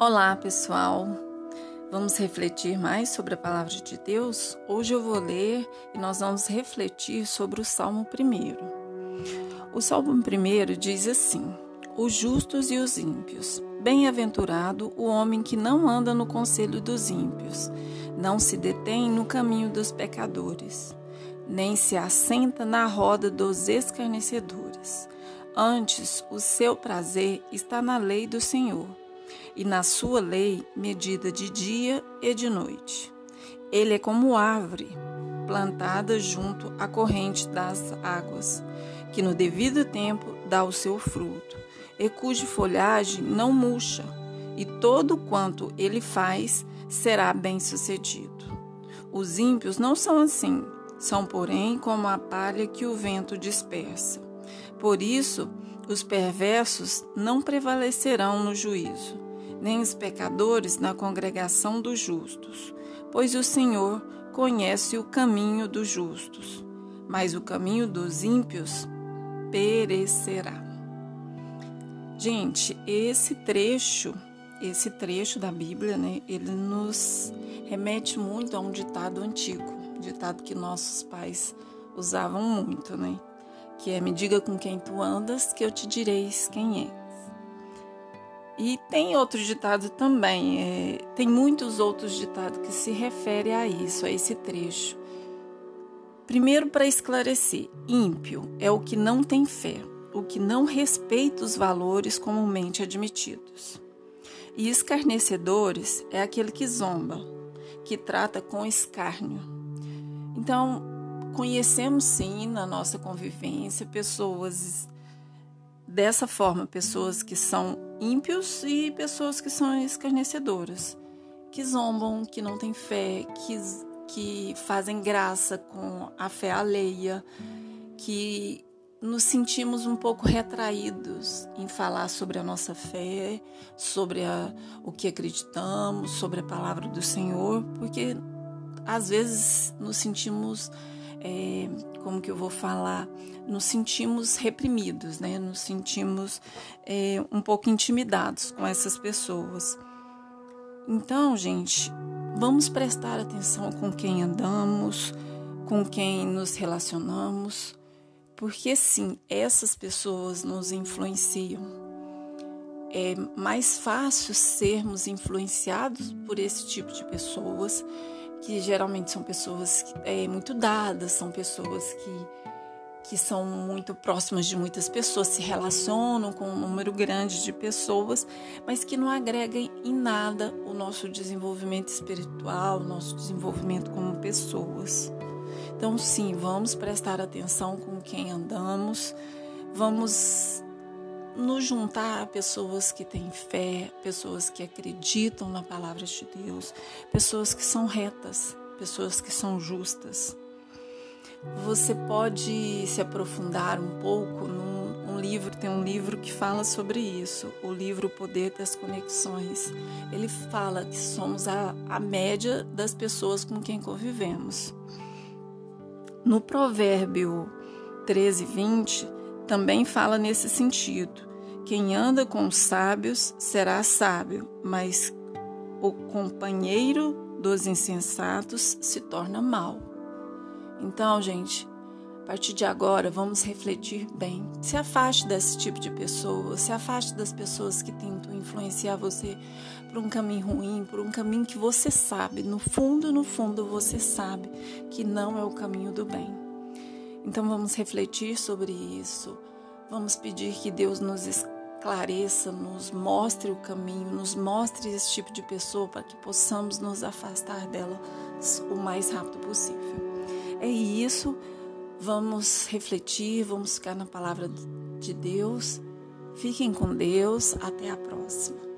Olá, pessoal. Vamos refletir mais sobre a palavra de Deus? Hoje eu vou ler e nós vamos refletir sobre o Salmo 1. O Salmo 1 diz assim: Os justos e os ímpios. Bem-aventurado o homem que não anda no conselho dos ímpios, não se detém no caminho dos pecadores, nem se assenta na roda dos escarnecedores. Antes, o seu prazer está na lei do Senhor e na sua lei medida de dia e de noite. Ele é como árvore plantada junto à corrente das águas, que no devido tempo dá o seu fruto, e cuja folhagem não murcha, e todo quanto ele faz será bem-sucedido. Os ímpios não são assim, são, porém, como a palha que o vento dispersa. Por isso, os perversos não prevalecerão no juízo nem os pecadores na congregação dos justos, pois o Senhor conhece o caminho dos justos, mas o caminho dos ímpios perecerá. Gente, esse trecho, esse trecho da Bíblia, né, ele nos remete muito a um ditado antigo, ditado que nossos pais usavam muito, né? Que é me diga com quem tu andas, que eu te direis quem é. E tem outro ditado também, é, tem muitos outros ditados que se referem a isso, a esse trecho. Primeiro, para esclarecer, ímpio é o que não tem fé, o que não respeita os valores comumente admitidos. E escarnecedores é aquele que zomba, que trata com escárnio. Então, conhecemos sim na nossa convivência pessoas dessa forma, pessoas que são ímpios e pessoas que são escarnecedoras, que zombam, que não têm fé, que, que fazem graça com a fé alheia, que nos sentimos um pouco retraídos em falar sobre a nossa fé, sobre a, o que acreditamos, sobre a palavra do Senhor, porque às vezes nos sentimos é, como que eu vou falar, nos sentimos reprimidos, né? Nos sentimos é, um pouco intimidados com essas pessoas. Então, gente, vamos prestar atenção com quem andamos, com quem nos relacionamos, porque sim, essas pessoas nos influenciam. É mais fácil sermos influenciados por esse tipo de pessoas que geralmente são pessoas é, muito dadas, são pessoas que, que são muito próximas de muitas pessoas, se relacionam com um número grande de pessoas, mas que não agregam em nada o nosso desenvolvimento espiritual, o nosso desenvolvimento como pessoas. Então, sim, vamos prestar atenção com quem andamos, vamos nos juntar a pessoas que têm fé, pessoas que acreditam na palavra de Deus, pessoas que são retas, pessoas que são justas. Você pode se aprofundar um pouco num um livro, tem um livro que fala sobre isso, o livro O Poder das Conexões. Ele fala que somos a, a média das pessoas com quem convivemos. No provérbio 13, 20, também fala nesse sentido. Quem anda com os sábios será sábio, mas o companheiro dos insensatos se torna mau. Então, gente, a partir de agora, vamos refletir bem. Se afaste desse tipo de pessoa, se afaste das pessoas que tentam influenciar você por um caminho ruim, por um caminho que você sabe, no fundo, no fundo, você sabe que não é o caminho do bem. Então vamos refletir sobre isso. Vamos pedir que Deus nos esclareça, nos mostre o caminho, nos mostre esse tipo de pessoa para que possamos nos afastar dela o mais rápido possível. É isso. Vamos refletir, vamos ficar na palavra de Deus. Fiquem com Deus. Até a próxima.